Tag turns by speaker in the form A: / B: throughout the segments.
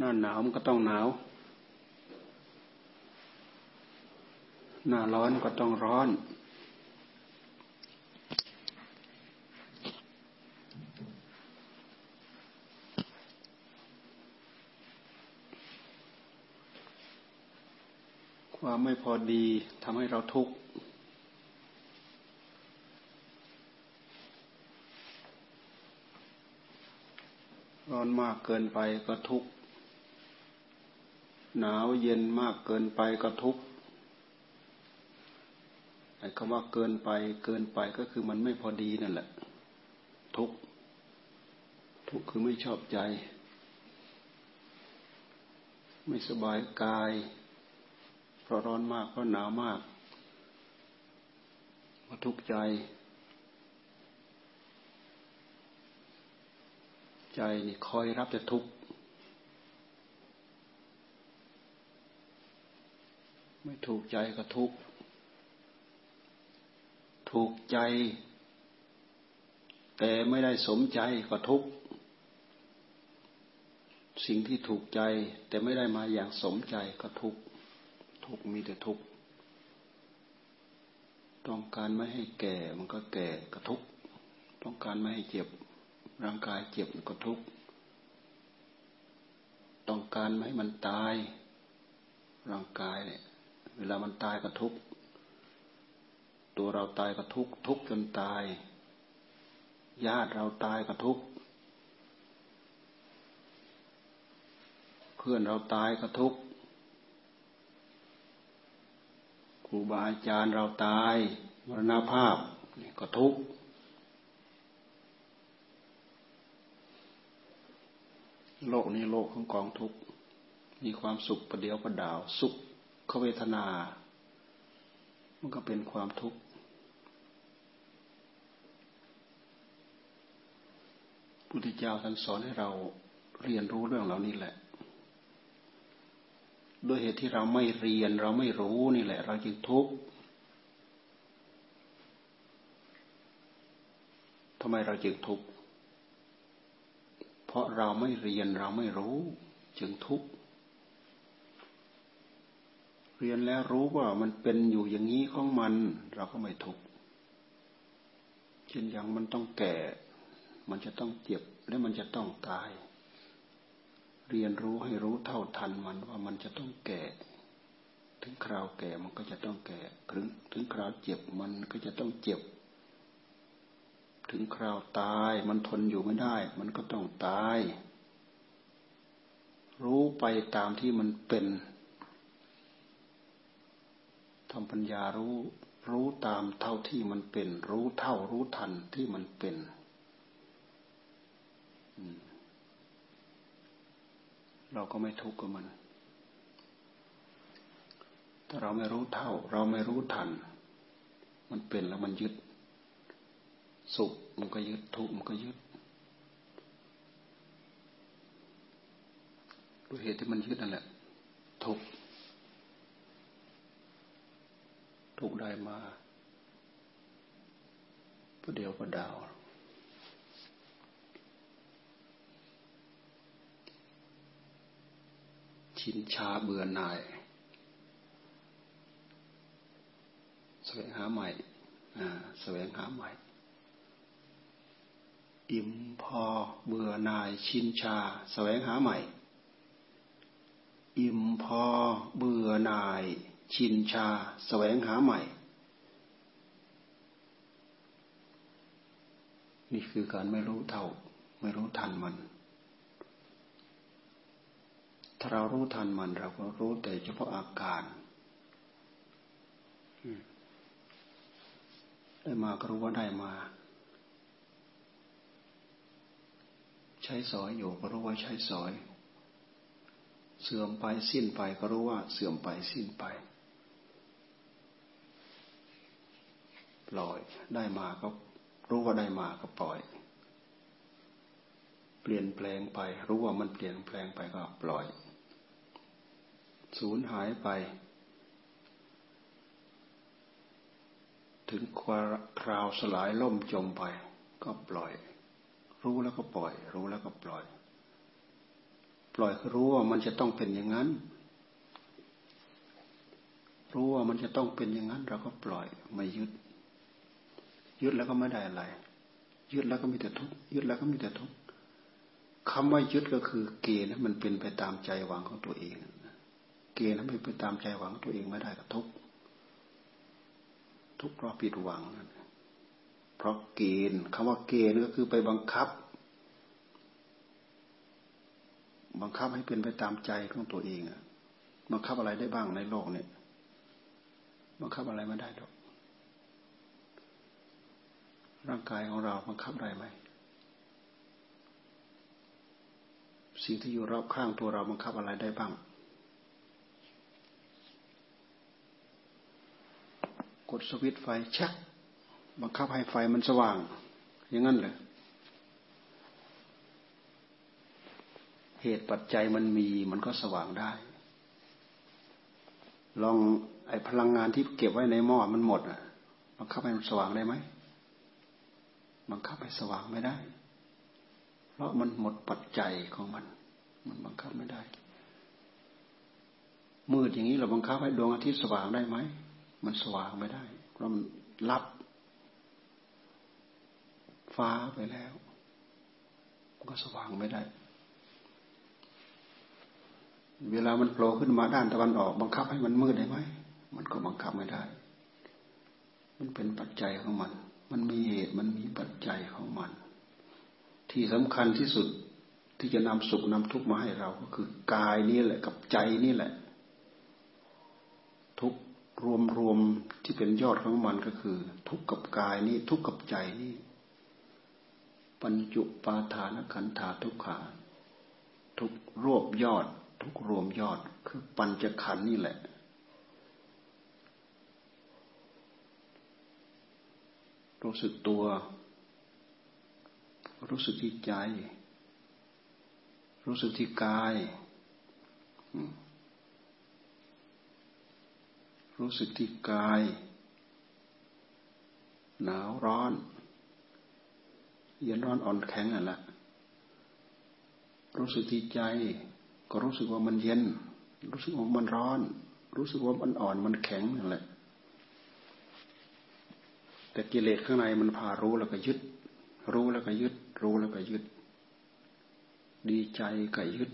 A: หน้าหนาวมันก็ต้องหนาว หน้าร้อนก็ต้องร้อน ความไม่พอดีทำให้เราทุกข์ร้อนมากเกินไปก็ทุกข์ หนาวเย็นมากเกินไปก็ทุกข์ไอ้คำว่าเกินไปเกินไปก็คือมันไม่พอดีนั่นแหละ ทุกข์ทุกข์คือไม่ชอบใจ ไม่สบายกาย เพราะร้อนมากเพราะหนาวมากก็ทุกข์ใจ ใจนี่คอยรับแต่ทุกข์ ไม่ถูกใจก็ทุก ถูกใจ แต่ไม่ได้สมใจก็ทุก สิ่งที่ถูกใจ แต่ไม่ได้มาอย่างสมใจก็ทุก ทุกมีแต่ทุก ต้องการไม่ให้แก่มันก็แก่ก็ทุก ต้องการไม่ให้เจ็บ ร่างกายเจ็บก็ทุก ต้องการไม่ให้มันตายร่างกายเนี่ย เวลามันตายก็ทุกข์ตัวเราตายก็ทุกข์ทุกข์จนตาย ญาติเราตายก็ทุกข์เพื่อนเราตายก็ทุกข์ครูบาอาจารย์เราตายมรณภาพนี่ก็ทุกข์โลกนี้โลกของกองทุกข์มีความสุขประเดียวประดาว สุข ขเวทนา มันก็เป็นความทุกข์พุทธเจ้าท่านสอนให้เราเรียนรู้เรื่องเหล่านี้แหละด้วยเหตุที่เราไม่เรียนเราไม่รู้นี่แหละ เราจึงทุกข์ทำไมเราจึงทุกข์ เพราะเราไม่เรียนเราไม่รู้ จึงทุกข์ เรียนแล้วรู้ว่ามันเป็นอยู่อย่างนี้ของมัน เราก็ไม่ทุกข์เช่นอย่างมันต้องแก่ มันจะต้องเจ็บและมันจะต้องตาย เรียนรู้ให้รู้เท่าทันมันว่ามันจะต้องแก่ ถึงคราวแก่มันก็จะต้องแก่ถึงถึงคราวเจ็บมันก็จะต้องเจ็บ ถึงคราวตายมันทนอยู่ไม่ได้ มันก็ต้องตาย รู้ไปตามที่มันเป็น ทำปัญญารู้รู้ตามเท่าที่มันเป็น รู้เท่ารู้ทันที่มันเป็นเราก็ไม่ทุกข์กับมันถ้าเราไม่รู้เท่า เราไม่รู้ทัน มันเป็นแล้วมันยึด สุขมันก็ยึดทุกข์มันก็ยึดด้วยเหตุที่มันยึดนั่นแหละ ทุกข์ ทุกได้มาประเดียวประดาว ชินชาเบื่อหน่ายแสวงหาใหม่แสวงหาใหม่ อิ่มพอเบื่อหน่าย ชินชา แสวงหาใหม่ อิ่มพอเบื่อหน่าย ชินชาสแสวงหาใหม่ นี่คือการไม่รู้เท่า ไม่รู้ทันมัน ถ้าเรารู้ทันมันเราก็รู้แต่เฉพาะอาการได้มาก็รู้ว่าได้มา ใช้สอยอยู่ก็รู้ว่าใช้สอย เสื่อมไปสิ้นไปก็รู้ว่าเสื่อมไปสิ้นไป ปล่อย ได้มาก็รู้ว่าได้มาก็ปล่อย เปลี่ยนแปลงไป รู้ว่ามันเปลี่ยนแปลงไปก็ปล่อย สูญหายไป ถึงคราวสลายล่มจมไป ก็ปล่อย รู้แล้วก็ปล่อย รู้แล้วก็ปล่อย ปล่อยคือรู้ว่ามันจะต้องเป็นอย่างนั้นรู้ว่ามันจะต้องเป็นอย่างนั้นเราก็ปล่อยไม่ยึด ยึดแล้วก็ไม่ได้อะไร ยึดแล้วก็มีแต่ทุกข์ยึดแล้วก็มีแต่ทุกข์คำว่ายึดก็คือ เกณฑ์มันเป็นไปตามใจหวังของตัวเอง เกณฑ์นั้นไม่ไปตามใจหวังตัวเองไม่ได้ก็ทุกข์ทุกข์เพราะผิดหวังเพราะเกณฑ์คำว่าเกณฑ์ก็คือไปบังคับ บังคับให้เป็นไปตามใจของตัวเองบังคับอะไรได้บ้างในโลกเนี่ยบังคับอะไรไม่ได้หรอก ร่างกายของเราบังคับได้ไหม สิ่งที่อยู่รอบข้างตัวเราบังคับอะไรได้บ้าง กดสวิตไฟชัก บังคับให้ไฟมันสว่าง อย่างนั้นเลยเหตุปัจจัยมันมีมันก็สว่างได้ ลองไอ้พลังงานที่เก็บไว้ในหม้อมันหมดอะบังคับให้มันสว่างได้ไหม บังคับให้สว่างไม่ได้ เพราะมันหมดปัจจัยของมัน มันบังคับไม่ได้ มืดอย่างนี้เราบังคับให้ดวงอาทิตย์สว่างได้ไหม มันสว่างไม่ได้ เพราะมันรับ ฟ้าไปแล้วก็สว่างไม่ได้ เวลามันโผล่ขึ้นมาด้านตะวันออก บังคับให้มันมืดได้ไหม มันก็บังคับไม่ได้ มันเป็นปัจจัยของมัน มันมีเหตุมันมีปัจจัยของมัน ที่สำคัญที่สุดที่จะนำสุขนำทุกข์มาให้เราก็คือกายนี่แหละกับใจนี่แหละ ทุกรวมรวมที่เป็นยอดของมันก็คือ ทุกข์กับกายนี่ทุกข์กับใจนี่ ปัญจุปาทานขันธาทุกขาทุกรวบยอด ทุกรวมยอดคือปัญจขันนี่แหละ รู้สึกตัว รู้สึกที่ใจ รู้สึกที่กาย รู้สึกที่กาย หนาวร้อนเย็นร้อนอ่อนแข็งอะละรู้สึกที่ใจ ก็รู้สึกว่ามันเย็น รู้สึกว่ามันร้อน รู้สึกว่ามันอ่อนมันแข็งนั่นแหละ แต่กิเลสข้างในมันพารู้แล้วก็ยึด รู้แล้วก็ยึด รู้แล้วก็ยึด ดีใจก็ยึด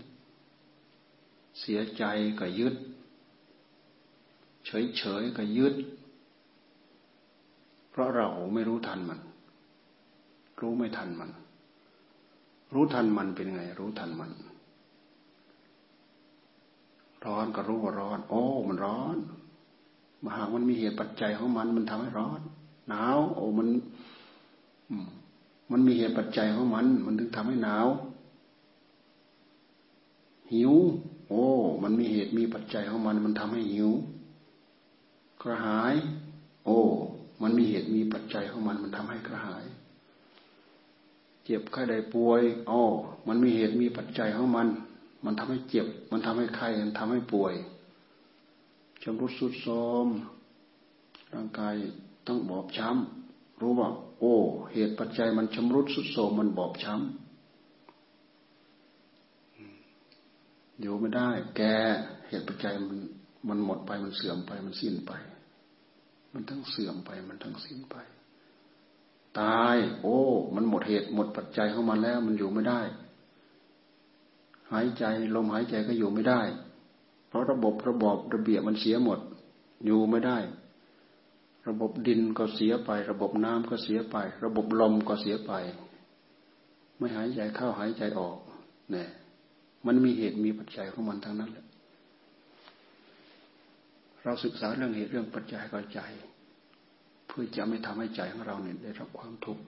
A: เสียใจก็ยึด เฉยเฉยก็ยึด เพราะเราไม่รู้ทันมัน รู้ไม่ทันมัน รู้ทันมันเป็นไง รู้ทันมัน ร้อนก็รู้ว่าร้อน โอ้ มันร้อนมาหากมันมีเหตุปัจจัยของมันมันทำให้ร้อน หนาว โอ้มันมันมีเหตุปัจจัยของมัน มันถึงทำให้หนาว หิว โอ้ มันมีเหตุมีปัจจัยของมัน มันทำให้หิว กระหาย โอ้ มันมีเหตุมีปัจจัยของมัน มันทำให้กระหาย เจ็บไข้ได้ป่วยอ๋อมันมีเหตุมีปัจจัยของมัน มันทำให้เจ็บ มันทำให้ไข้มันทำให้ป่วยชำรุดสุดโทมร่างกาย ต้องบอบช้ำรู้ว่า โอ้ เหตุปัจจัยมันชำรุดสุดโทมมันบอบช้ำอยู่ไม่ได้ แกเหตุปัจจัยมันมันหมดไปมันเสื่อมไปมันสิ้นไป มันทั้งเสื่อมไปมันทั้งสิ้นไป ตาย โอ้ มันหมดเหตุหมดปัจจัยของมันแล้ว มันอยู่ไม่ได้ หายใจลมหายใจก็อยู่ไม่ได้ เพราะระบบระบบระเบียบมันเสียหมด อยู่ไม่ได้ ระบบดินก็เสียไป ระบบน้ำก็เสียไป ระบบลมก็เสียไป ไม่หายใจเข้าหายใจออกเนี่ยมันมีเหตุมีปัจจัยของมันทั้งนั้นแหละเราศึกษาเรื่องเหตุเรื่องปัจจัยเข้าใจ เพื่อจะไม่ทำให้ใจของเราเนี่ยได้รับความทุกข์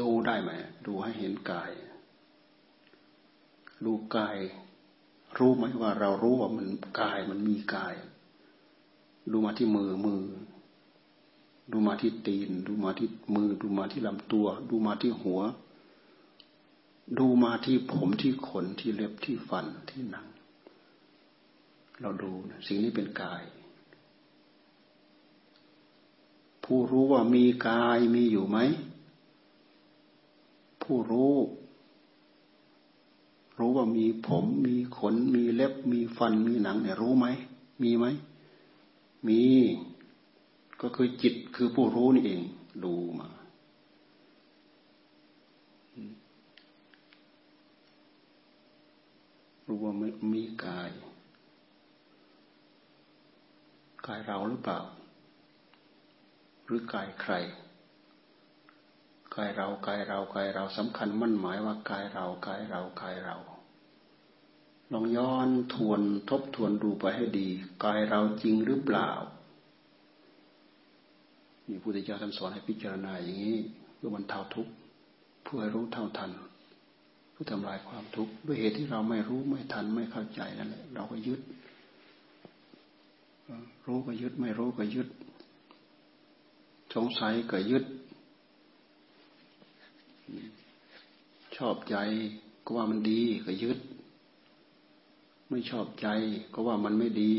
A: ดูได้ไหมดูให้เห็นกาย ดูกาย รู้ไหมว่าเรารู้ว่ามันกายมันมีกาย ดูมาที่มือมือ ดูมาที่ตีน ดูมาที่มือ ดูมาที่ลำตัว ดูมาที่หัว ดูมาที่ผมที่ขนที่เล็บที่ฟันที่หนัง เราดูสิ่งนี้เป็นกาย ผู้รู้ว่ามีกายมีอยู่ไหม ผู้รู้รู้ว่ามีผมมีขนมีเล็บมีฟันมีหนังเนี่ยรู้ไหม มีไหม มี ก็คือจิตคือผู้รู้นี่เอง ดูมา รู้ว่ามีกาย กายเราหรือเปล่า หรือกายใคร กายเรา กายเรา กายเราสำคัญมั่นหมายว่ากายเรา กายเรา กายเรา ลองย้อนทวนทบทวนดูไปให้ดีกายเราจริงหรือเปล่ามีพุทธเจ้าท่านสอนให้พิจารณาอย่างนี้เพื่อบรรเทาทุกข์เพื่อรู้เท่าทันเพื่อทำลายความทุกข์ด้วยเหตุที่เราไม่รู้ไม่ทันไม่เข้าใจนั่นแหละเราก็ยึด รู้ก็ยึดไม่รู้ก็ยึด สงสัยก็ยึด ชอบใจก็ว่ามันดีก็ยึด ไม่ชอบใจ ก็ว่ามันไม่ดี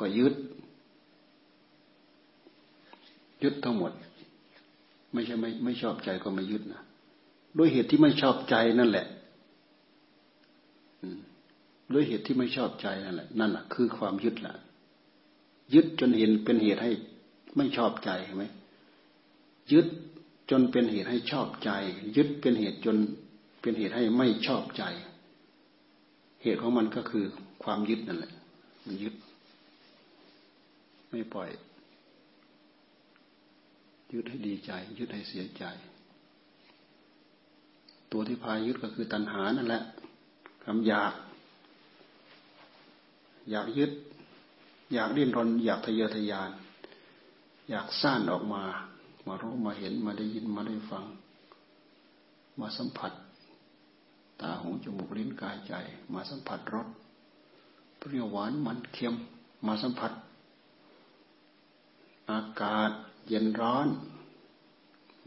A: ก็ยึด ยึดทั้งหมด ไม่ใช่ไม่ไม่ชอบใจก็ไม่ยึดนะด้วยเหตุที่ไม่ชอบใจนั่นแหละด้วยเหตุที่ไม่ชอบใจนั่นแหละนั่นแหละคือความยึดแหละยึดจนเห็นเป็นเหตุให้ไม่ชอบใจเห็นไหมยึดจนเป็นเหตุให้ชอบใจ ยึดเป็นเหตุจนเป็นเหตุให้ไม่ชอบใจ เหตุของมันก็คือความยึดนั่นแหละ มันยึด ไม่ปล่อย ยึดให้ดีใจ ยึดให้เสียใจ ตัวที่พายึดก็คือตัณหานั่นแหละคำอยาก อยากยึด อยากดิ้นรน อยากทะเยอทะยาน อยากสร้างออกมา มารู้มาเห็นมาได้ยินมาได้ฟัง มาสัมผัส ตาหูจมูกลิ้นกายใจ มาสัมผัสรสเปรี้ยวหวานมันเค็มมาสัมผัส อากาศเย็นร้อน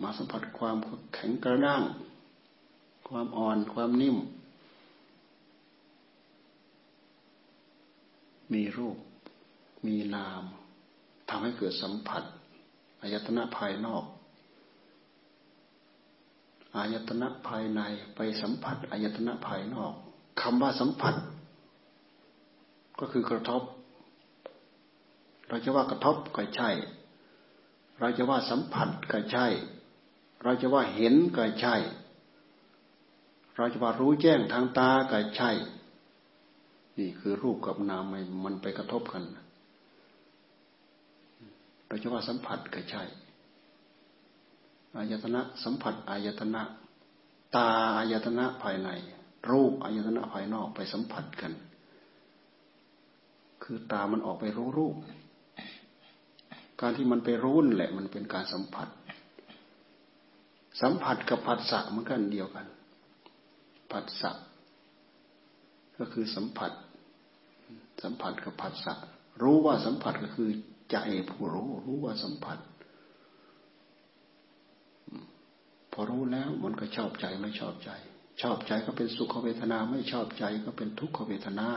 A: มาสัมผัสความแข็งกระด้าง ความอ่อนความนิ่ม มีรูปมีนามทำให้เกิดสัมผัสอายตนะภายนอก อายตนะภายในไปสัมผัสอายตนะภายนอกคำว่าสัมผัส ก็คือกระทบ เราจะว่ากระทบก็ใช่ เราจะว่าสัมผัสก็ใช่ เราจะว่าเห็นก็ใช่ เราจะว่ารู้แจ้งทางตาก็ใช่ นี่คือรูปกับนามมันไปกระทบกัน เราจะว่าสัมผัสก็ใช่ อายตนะสัมผัสอายตนะ ตาอายตนะภายใน รูปอายตนะภายนอกไปสัมผัสกัน คือตามันออกไปรู้รูป การที่มันไปรู้นแหละ มันเป็นการสัมผัส สัมผัสกับผัสสะเหมันกันเดียวกันผัสสะก็คือสัมผัส สัมผัสกับผัสสะรู้ว่าสัมผัสก็คือใจผู้รู้ รู้ว่าสัมผัส พอรู้แล้วมันก็ชอบใจไม่ชอบใจ ชอบใจก็เป็นสุขเวทนา ไม่ชอบใจก็เป็นทุกขเวทนา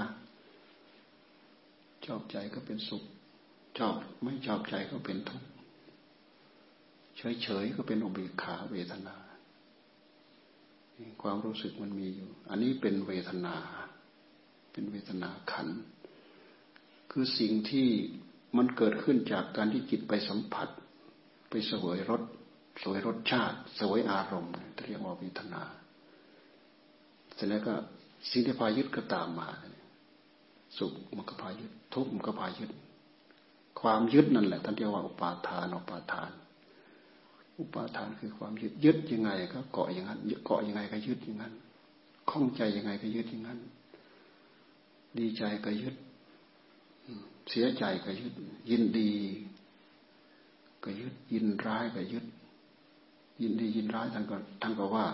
A: ชอบใจก็เป็นสุข ชอบไม่ชอบใจก็เป็นทุกข์เฉยๆก็เป็นอุเบกขาเวทนา ความรู้สึกมันมีอยู่ อันนี้เป็นเวทนา เป็นเวทนาขัน คือสิ่งที่มันเกิดขึ้นจากการที่จิตไปสัมผัส ไปสวยรส สวยรสชาติ สวยอารมณ์เรียกว่าวิทนา เสร็จแล้วก็สิ่งที่พายึดก็ตามมา สุขมันก็พายึด ทุกข์มันก็พายึด ความยึดนั่นแหละท่านเรียกว่าอุปาทานอุปาทาน อุปาทานคือความยึดยึดยังไง ก็เกาะอย่างนั้นเกาะยังไงก็ยึดอย่างนั้นคล้องใจยังไงก็ยึดอย่างนั้น ดีใจก็ยึด เสียใจก็ยึด ยินดี ก็ยึดยินร้ายก็ยึด ยินดียินร้ายท่านก็ท่านก็ว่า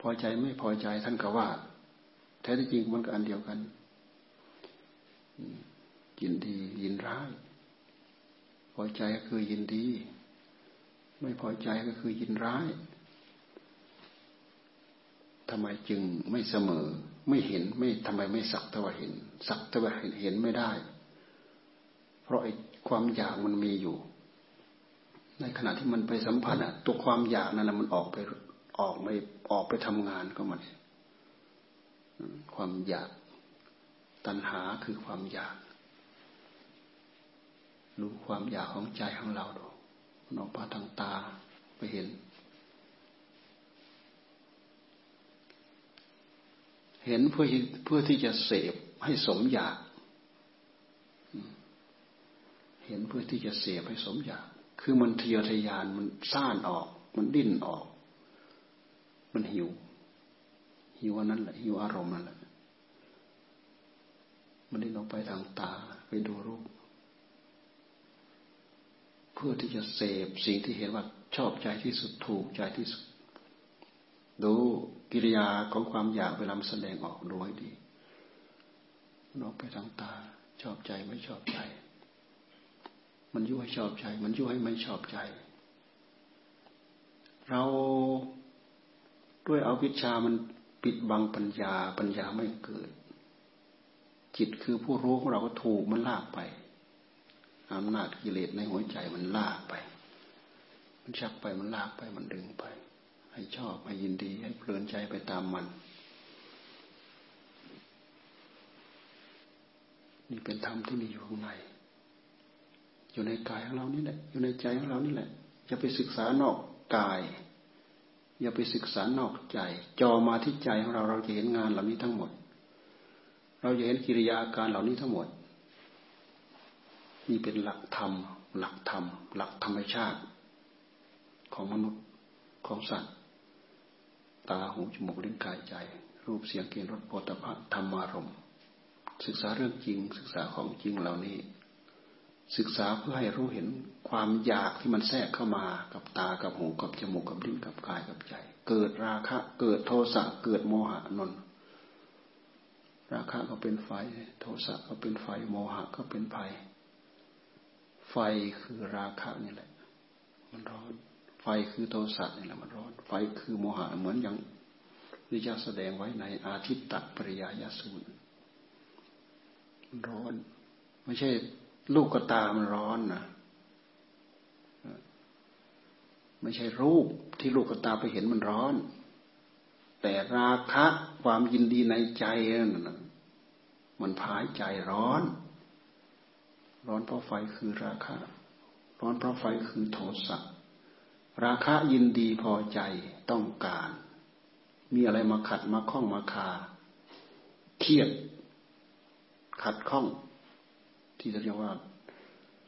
A: พอใจไม่พอใจท่านก็ว่า แท้ที่จริงมันก็อันเดียวกันยินดียินร้าย พอใจก็คือยินดี ไม่พอใจก็คือยินร้ายทำไมจึงไม่เสมอ ไม่เห็นไม่ทำไมไม่สักแต่ว่าเห็น สักแต่ว่าเห็นเห็นไม่ได้ เพราะไอ้ความอยากมันมีอยู่ ในขณะที่มันไปสัมผัสอะตัวความอยากนั่นแหละมันออกไปออกไม่ออกไปทำงานก็มัน ความอยากตัณหาคือความอยาก รู้ความอยากของใจของเราดูมันออกมาทางตาไปเห็น เห็นเพื่อเพื่อที่จะเสพให้สมอยาก เห็นเพื่อที่จะเสพให้สมอยาก คือมันทะเยอทะยานมันซ่านออก มันดิ้นออก มันหิว หิวอันนั้นแหละหิวอารมณ์นั่นแหละมันดิ้นออกไปทางตาไปดูรูป เพื่อที่จะเสพสิ่งที่เห็นว่าชอบใจที่สุดถูกใจที่สุด ดูกิริยาของความอยากเวลาแสดงออกดูให้ดีนอกไปทางตา ชอบใจไม่ชอบใจ มันยุ่ให้ชอบใจ มันยุ่ให้ไม่ชอบใจ เราด้วยเอาวิชามันปิดบังปัญญา ปัญญาไม่เกิด จิตคือผู้รู้ของเราก็ถูกมันลากไปอำนาจกิเลสในหัวใจมันลากไป มันชักไปมันลากไปมันดึงไป ให้ชอบให้ยินดี ให้เพลินใจไปตามมันนี่เป็นธรรมที่มีอยู่ข้างใน อยู่ในกายของเรานี่แหละ อยู่ในใจของเรานี่แหละ อย่าไปศึกษานอกกาย อย่าไปศึกษานอกใจ จอมาที่ใจของเราเราจะเห็นงานเหล่านี้ทั้งหมด เราจะเห็นกิริยาการเหล่านี้ทั้งหมดนี่เป็นหลักธรรม หลักธรรม หลักธรรมชาติ ของมนุษย์ของสัตว์ ตาหูจมูกลิ้นกายใจ รูปเสียงกลิ่นรสโผฏฐะธรรมารมศึกษาเรื่องจริงศึกษาของจริงเหล่านี้ ศึกษาเพื่อให้รู้เห็นความอยากที่มันแทรกเข้ามากับตากับหูกับจมูกกับลิ้นกับกายกับใจ เกิดราคะ เกิดโทสะเกิดโมหะนนราคะก็เป็นไฟ โทสะก็เป็นไฟ โมหะก็เป็นไฟ ไฟคือราคะนี่แหละ มันร้อน ไฟคือโทสะนี่แหละมันร้อน ไฟคือโมหะเหมือนอย่างที่จะแสดงไว้ในอาทิตตปริยายสูตรมันร้อน ไม่ใช่ ลูกกระตามันร้อนนะไม่ใช่รูปที่ลูกกระตาไปเห็นมันร้อน แต่ราคะความยินดีในใจนั่นมันพายใจร้อน ร้อนเพราะไฟคือราคะ ร้อนเพราะไฟคือโทสะราคะยินดีพอใจต้องการ มีอะไรมาขัดมาข้องมาคาเครียดขัดข้อง ที่เรียกว่า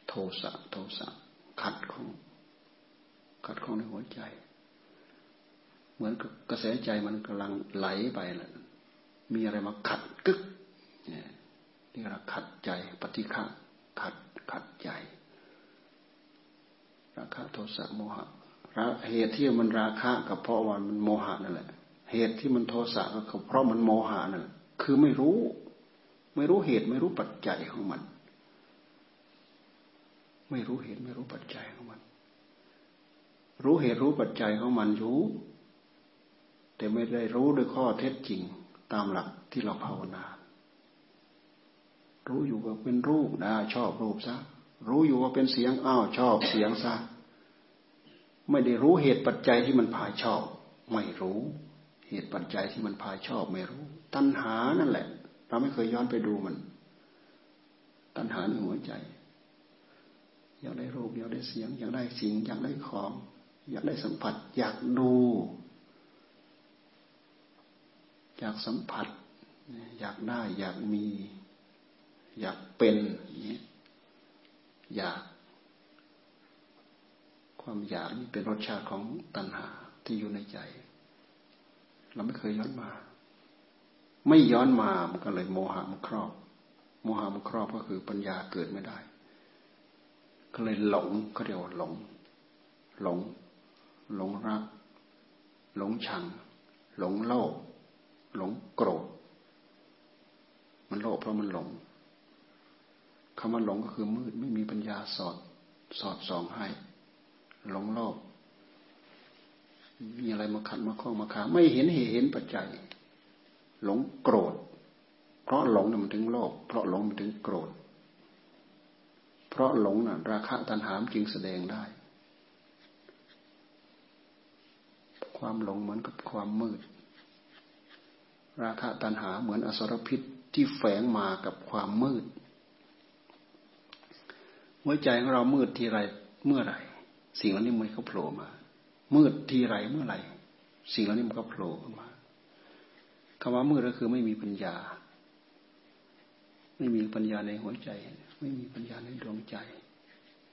A: โทสะโทสะขัดของขัดของในหัวใจ เหมือนกับกระแสใจมันกำลังไหลไปแหละมีอะไรมาขัดกึกเนี่เราขัดใจปฏิฆะขัดขัดใจราคะโทสะโมหะเหตุที่มันราคะกับเพราะว่ามันโมหะนั่นแหละ เหตุที่มันโทสะก็เพราะมันโมหะนั่นแหละคือไม่รู้ ไม่รู้เหตุไม่รู้ปัจจัยของมัน ไม่รู้เหตุไม่รู้ปัจจัยของมัน รู้เหตุรู้ปัจจัยของมันรู้ แต่ไม่ได้รู้ด้วยข้อเท็จจริงตามหลักที่เราภาวนา รู้อยู่ว่าเป็นรูปนะชอบรูปซะ รู้อยู่ว่าเป็นเสียงอ้าวชอบเสียงซะ ไม่ได้รู้เหตุปัจจัยที่มันพาชอบ ไม่รู้ เหตุปัจจัยที่มันพาชอบไม่รู้ ตัณหานั่นแหละ เราไม่เคยย้อนไปดูมัน ตัณหาในหัวใจ อยากได้รูปอยากได้เสียง อยากได้สิ่ง อยากได้ของ อยากได้สัมผัส อยากดู อยากสัมผัส อยากได้ อยากมี อยากเป็นนี้อยาก ความอยากนี่เป็นรสชาติของตัณหาที่อยู่ในใจ เราไม่เคยย้อนมา ไม่ย้อนมามันก็เลยโมหะมันครอบ โมหะมันครอบก็คือปัญญาเกิดไม่ได้ ก็เลยหลงก็เรียกว่าหลง หลง หลงรัก หลงชัง หลงโลภหลงโกรธ มันโลภเพราะมันหลงคำว่าหลงก็คือมืดไม่มีปัญญาสอดสอดส่องให้หลงโลกมีอะไรมาขัดมาข้องมาขาไม่เห็นเหตุเห็นปัจจัย หลงโกรธ เพราะหลงน่ะมันถึงโลภเพราะหลงมันถึงโกรธ เพราะหลงน่ะ ราคะตัณหามจึงแสดงได้ ความหลงเหมือนกับความมืด ราคะตัณหาเหมือนอสรพิษที่แฝงมากับความมืด หัวใจของเรามืดทีไรเมื่อไหร่ สิ่งเหล่านี้มันก็โผล่มา มืดทีไรเมื่อไหร่ สิ่งเหล่านี้มันก็โผล่ขึ้นมาคำว่ามืดก็คือไม่มีปัญญา ไม่มีปัญญาในหัวใจ ไม่มีปัญญาในดวงใจ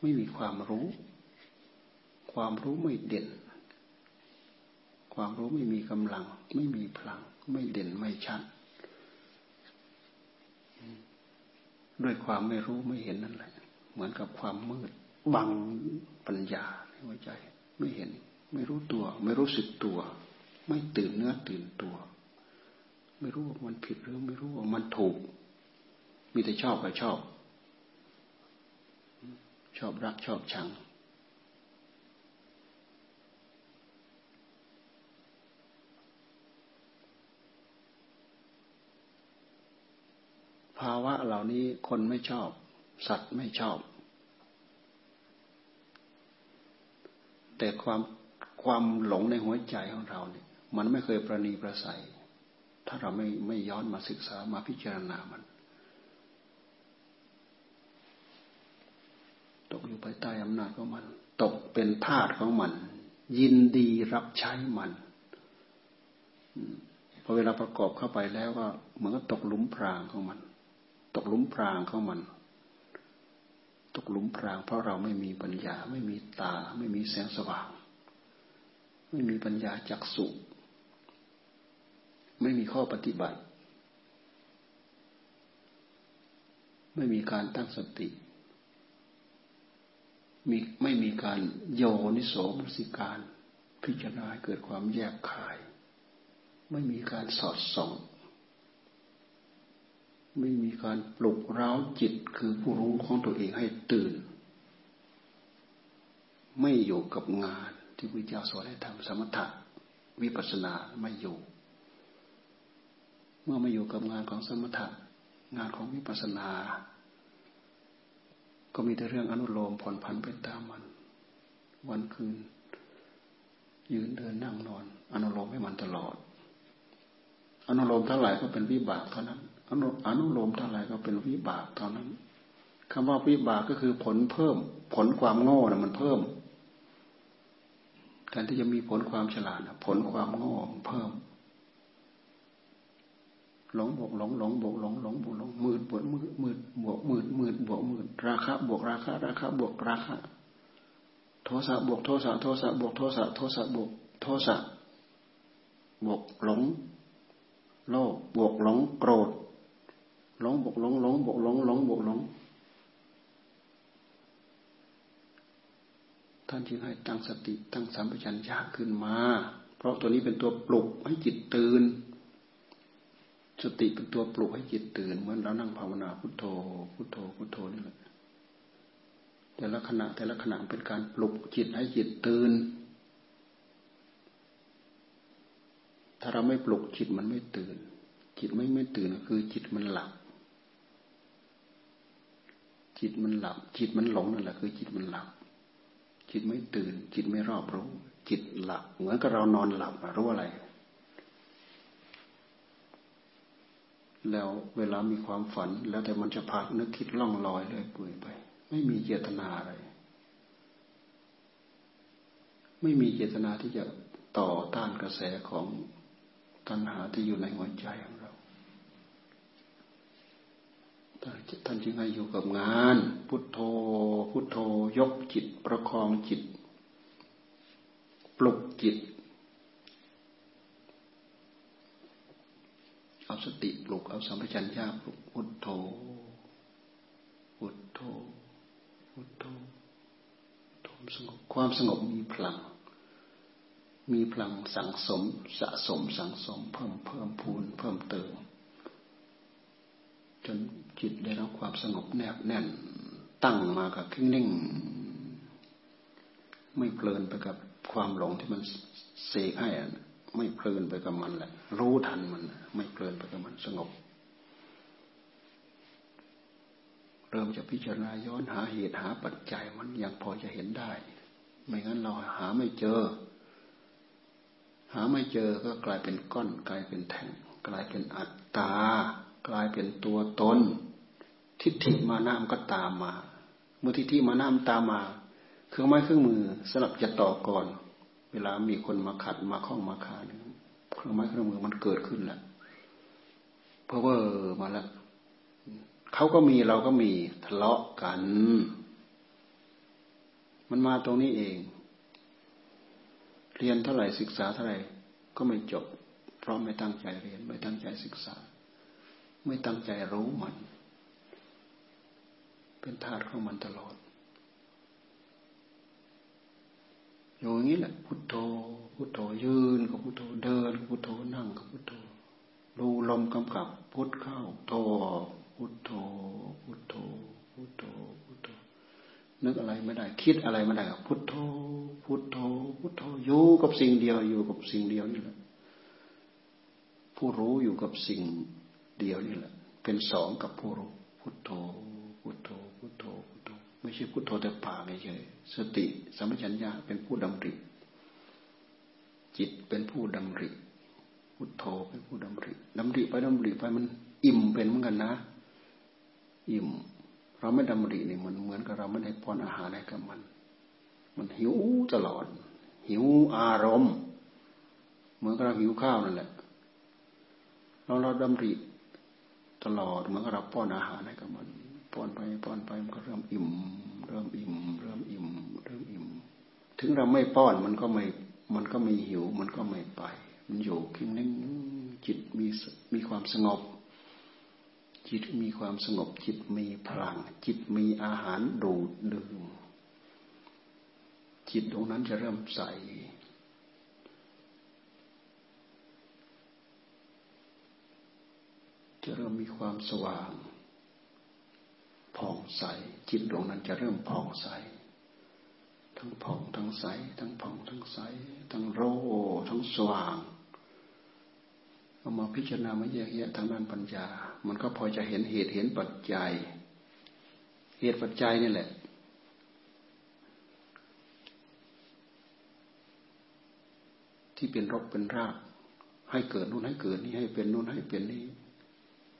A: ไม่มีความรู้ ความรู้ไม่เด่น ความรู้ไม่มีกำลัง ไม่มีพลัง ไม่เด่นไม่ชัด ด้วยความไม่รู้ไม่เห็นนั่นแหละ เหมือนกับความมืดบังปัญญาในหัวใจ ไม่เห็น ไม่รู้ตัว ไม่รู้สึกตัว ไม่ตื่นเนื้อตื่นตัว ไม่รู้ว่ามันผิดหรือไม่รู้ว่ามันถูก มีแต่ชอบกับชอบ อบรักชอบชัง ภาวะเหล่านี้คนไม่ชอบ สัตว์ไม่ชอบ แต่ความความหลงในหัวใจของเราเนี่ย มันไม่เคยประนีประสัย ถ้าเราไม่ไม่ย้อนมาศึกษามาพิจารณามัน ตกอยู่ภายใต้อำนาจของมัน ตกเป็นทาสของมัน ยินดีรับใช้มันพอเวลาประกอบเข้าไปแล้วก็เหมือนกับตกหลุมพรางของมัน ตกหลุมพรางของมัน ตกหลุมพราง เพราะเราไม่มีปัญญา ไม่มีตา ไม่มีแสงสว่าง ไม่มีปัญญาจักสุไม่มีข้อปฏิบัติ ไม่มีการตั้งสติ มีไม่มีการโยนิโสมนสิการ พิจารณาเกิดความแยกคาย ไม่มีการสอดส่อง ไม่มีการปลุกเร้าจิตคือผู้รู้ของตัวเองให้ตื่น ไม่อยู่กับงานที่พระเจ้าสอนให้ทำสมถะวิปัสสนาไม่อยู่ เมื่อไม่อยู่กับงานของสมถะงานของวิปัสสนา ก็มีแต่เรื่องอนุโลมผ่อนผันไปตามมัน วันคืน ยืนเดินนั่งนอน อนุโลมให้มันตลอด อนุโลมเท่าไหร่ก็เป็นวิบากเท่านั้น อนุอนุโลมเท่าไหร่ก็เป็นวิบากเท่านั้นคำว่าวิบากก็คือผลเพิ่ม ผลความโง่นะมันเพิ่มแทนที่จะมีผลความฉลาดผลความโง่เพิ่ม หลงบวกหลงหลงบวกหลงหลงบวกหลงหมืดบวกหมืดมืดบวกหมืดมืดบวกหมืดราคะบวกราคะราคะบวกราคะโทสะบวกโทสะโทสะบวกโทสะโทสะบวกโทสะบวกหลง โลภบวกหลงโกรธหลงบวกหลงหลงบวกหลงหลงบวกหลงท่านจึงให้ตั้งสติตั้งสัมปชัญญะขึ้นมา เพราะตัวนี้เป็นตัวปลุกให้จิตตื่น สติเป็นตัวปลุกให้จิตตื่นเหมือนเรานั่งภาวนาพุทโธ พุทโธพุทโธนี่แหละแต่ละขณะแต่ละขณะเป็นการปลุกจิตให้จิตตื่น ถ้าเราไม่ปลุกจิตมันไม่ตื่น จิตไม่ไม่ตื่นคือจิตมันหลับ จิตมันหลับ จิตมันหลงนั่นแหละคือจิตมันหลับ จิตไม่ตื่น จิตไม่รอบรู้ จิตหลับ เหมือนกับเรานอนหลับรู้อะไร แล้วเวลามีความฝัน แล้วแต่มันจะพานึกคิดล่องลอยเลยปุยไป ไม่มีเจตนาอะไร ไม่มีเจตนาที่จะต่อต้านกระแสของตัณหาที่อยู่ในหัวใจของเราท่านจึงให้อยู่กับงาน พุทโธ พุทโธยกจิตประคองจิต ปลุกจิต เอาสติปลุก เอาสัมปชัญญะปลุกพุทโธพุทโธพุทโธความสงบความสงบมีพลัง มีพลังสังสม สะสมสังสม เพิ่มเพิ่มพูนเพิ่มเติม จนจิตได้รับความสงบแนบแน่น ตั้งมากับนิ่ง ไม่เพลินไปกับความหลงที่มันเสกให้อะ ไม่เพลินไปกับมันแหละ รู้ทันมัน ไม่เพลินไปกับมันสงบ เริ่มจะพิจารณาย้อนหาเหตุหาปัจจัยมันยังพอจะเห็นได้ ไม่งั้นเราหาไม่เจอ หาไม่เจอก็กลายเป็นก้อน กลายเป็นแท่งกลายเป็นอัตตา กลายเป็นตัวตนทิฏฐิมานะมันก็ตามมา เมื่อทิฏฐิมานะมันตามมา เครื่องไม้เครื่องมือสำหรับจะต่อก่อน เวลามีคนมาขัดมาข้องมาขาเครื่องไม้เครื่องมือมันเกิดขึ้นแล้วเพราะว่ามาแล้วเขาก็มีเราก็มีทะเลาะกัน มันมาตรงนี้เอง เรียนเท่าไหร่ศึกษาเท่าไหร่ก็ไม่จบ เพราะไม่ตั้งใจเรียน ไม่ตั้งใจศึกษา ไม่ตั้งใจรู้มัน เป็นธาตุของมันตลอด อยู่อย่างนี้แหละพุทโธพุทโธยืนกับพุทโธเดินกับพุทโธนั่งกับพุทโธดูลมกำกับพุทเข้าโธพุทโธพุทโธพุทโธพุทโธนึกอะไรไม่ได้ คิดอะไรไม่ได้พุทโธพุทโธพุทโธอยู่กับสิ่งเดียวอยู่กับสิ่งเดียวนี่แหละผู้รู้อยู่กับสิ่งเดียวนี่แหละ เป็นสองกับผู้รู้พุทโธพุทโธ ไม่ใช่พุทโธแต่ปากเฉยสติสัมปชัญญะเป็นผู้ดำริ จิตเป็นผู้ดำริพุทโธเป็นผู้ดำริดำริไปดำริไปมันอิ่มเป็นเหมือนกันนะ อิ่ม เราไม่ดำรินี่มันเหมือนกับเราไม่ได้ป้อนอาหารให้กับมัน มันหิวตลอด หิวอารมณ์เหมือนกับเราหิวข้าวนั่นแหละเราเราดำริตลอดเหมือนกับเราป้อนอาหารให้กับมัน ป้อนไปป้อนไปมันก็เริ่มอิ่ม เริ่มอิ่ม เริ่มอิ่ม เริ่มอิ่ม ถึงเราไม่ป้อนมันก็ไม่ มันก็ไม่หิว มันก็ไม่ไป มันอยู่คิงนิ่งจิตมีมีความสงบ จิตมีความสงบ จิตมีพลัง จิตมีอาหารดูดดื่มจิตตรงนั้นจะเริ่มใสจะเริ่มมีความสว่าง ผ่องใส จิตดวงนั้นจะเริ่มผ่องใส ทั้งผ่องทั้งใส ทั้งผ่องทั้งใส ทั้งโรทั้งสว่างเอามาพิจารณามาแยกแยะทางด้านปัญญา มันก็พอจะเห็นเหตุเห็นปัจจัย เหตุปัจจัยนี่แหละ ที่เป็นรกเป็นรากให้เกิดนู่นให้เกิดนี่ให้เป็นนู่นให้เป็นนี่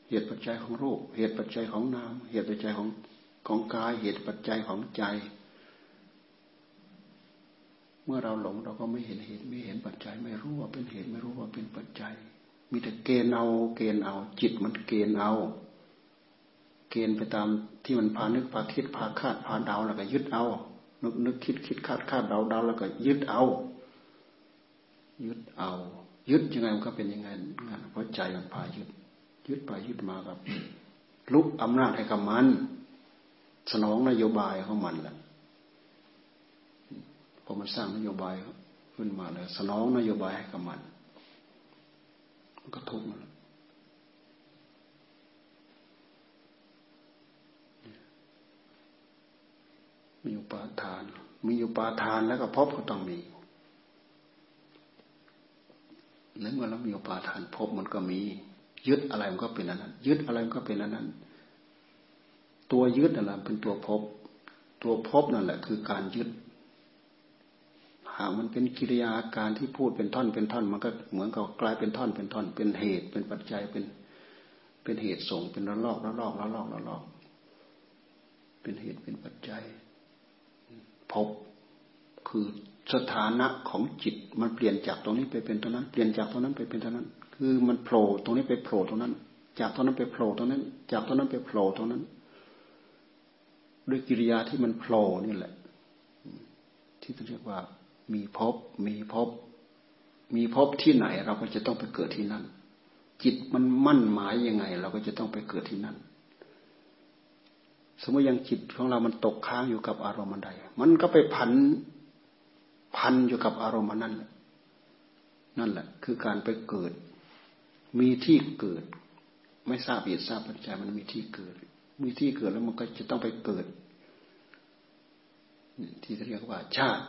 A: เหตุปัจจัยของรูป เหตุปัจจัยของนาม เหตุปัจจัยของของกาย เหตุปัจจัยของใจ เมื่อเราหลงเราก็ไม่เห็นเหตุไม่เห็นปัจจัย ไม่รู้ว่าเป็นเหตุไม่รู้ว่าเป็นปัจจัย มีแต่เกณฑ์เอาเกณฑ์เอา จิตมันเกณฑ์เอา เกณฑ์ไปตามที่มันพานึกพาคิดพาคาดพาเดาแล้วก็ยึดเอานึกนึกคิดคิดคาดคาดเดาเดาแล้วก็ยึดเอา ยึดเอา ยึดยังไงมันก็เป็นยังไงเพราะใจมันพายึด ยึดไปยึดมากับลุกอำนาจให้กับมัน สนองนโยบายของมันแหละพอมันสร้างนโยบายขึ้นมาเลยสนองนโยบายให้กับมันมันก็ทุกข์มีอุปาทาน มีอุปาทานแล้วก็พบก็ต้องมีในเมื่อเรามีอุปาทานพบมันก็มี ยึดอะไรมันก็เป็นอันนั้น ยึดอะไรมันก็เป็นอันนั้น ตัวยึดนั่นแหละเป็นตัวพบ ตัวพบนั่นแหละ คือการยึด หากมันเป็นกิริยาการที่พูดเป็นท่อนเป็นท่อน มันก็เหมือนกับกลายเป็นท่อนเป็นท่อน เป็นเหตุ เป็นปัจจัย เป็นเป็นเหตุส่ง เป็นระลอกระลอกระลอกระลอก เป็นเหตุเป็นปัจจัย พบคือสถานะของจิตมันเปลี่ยนจากตรงนี้ไปเป็นตรงนั้น เปลี่ยนจากตรงนั้นไปเป็นตรงนั้น คือมันโผล่ตรงนี้ไปโผล่ตรงนั้น จากตรงนั้นไปโผล่ตรงนั้น จากตรงนั้นไปโผล่ตรงนั้น ด้วยกิริยาที่มันโผล่นี่แหละ ที่เรียกว่า มีพบ มีพบ มีพบที่ไหน เราก็จะต้องไปเกิดที่นั่น จิตมันมั่นหมายยังไง เราก็จะต้องไปเกิดที่นั่นสมมติยังจิตของเรามันตกค้างอยู่กับอารมณ์ใด มันก็ไปพันพันอยู่กับอารมณ์นั้นนั่นแหละ คือการไปเกิด มีที่เกิด ไม่ทราบเหตุทราบปัจจัยมันมีที่เกิด มีที่เกิดแล้วมันก็จะต้องไปเกิด ที่เรียกว่า ชาติ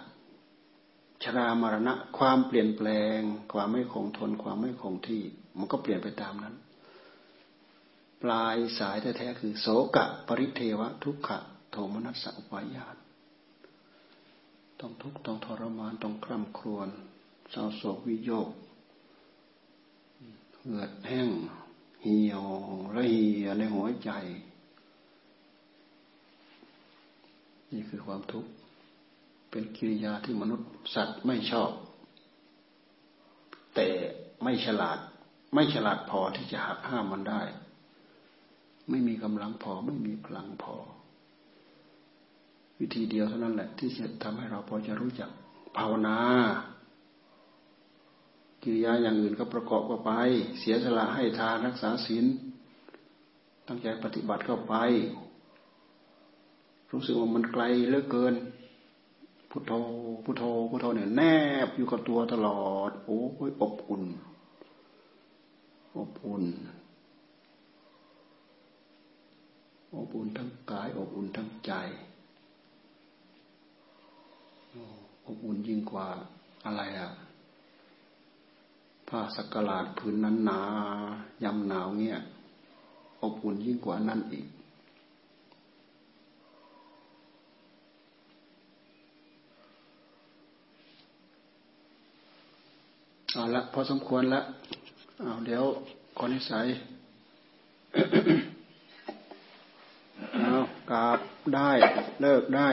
A: ชรามรณะ ความเปลี่ยนแปลง ความไม่คงทน ความไม่คงที่ มันก็เปลี่ยนไปตามนั้น ปลายสายแท้ๆคือ โสกะ ปริเทวะ ทุกขะ โทมนัสสะอุปายาตต้องทุกข์ต้องทรมาน ต้องคร่ำครวญเศร้าโศกวิโยก เหงื่อแห้งเหี่ยวละเหียในหัวใจ นี่คือความทุกข์ เป็นกิริยาที่มนุษย์สัตว์ไม่ชอบ แต่ไม่ฉลาด ไม่ฉลาดพอที่จะหักห้ามมันได้ ไม่มีกำลังพอไม่มีพลังพอ วิธีเดียวเท่านั้นแหละ ที่จะทำให้เราพอจะรู้จักภาวนา กิริยาอย่างอื่นก็ประกอบเข้าไป เสียสละให้ทานรักษาศีลตั้งใจปฏิบัติเข้าไป รู้สึกว่ามันไกลเหลือเกิน พุทโธพุทโธพุทโธเนี่ยแนบอยู่กับตัวตลอด โอ้ยอบอุ่น อบอุ่นอบอุ่นทั้งกายอบอุ่นทั้งใจอบอุ่นยิ่งกว่าอะไรอะ ผ้าสักกลาดพื้นนั้นหนายำหนาวเงี้ยอบอุ่นยิ่งกว่านั้นอีก เอาละพอสมควรละเอาเดี๋ยวขอนิสัยเอากราบได้เลิกได้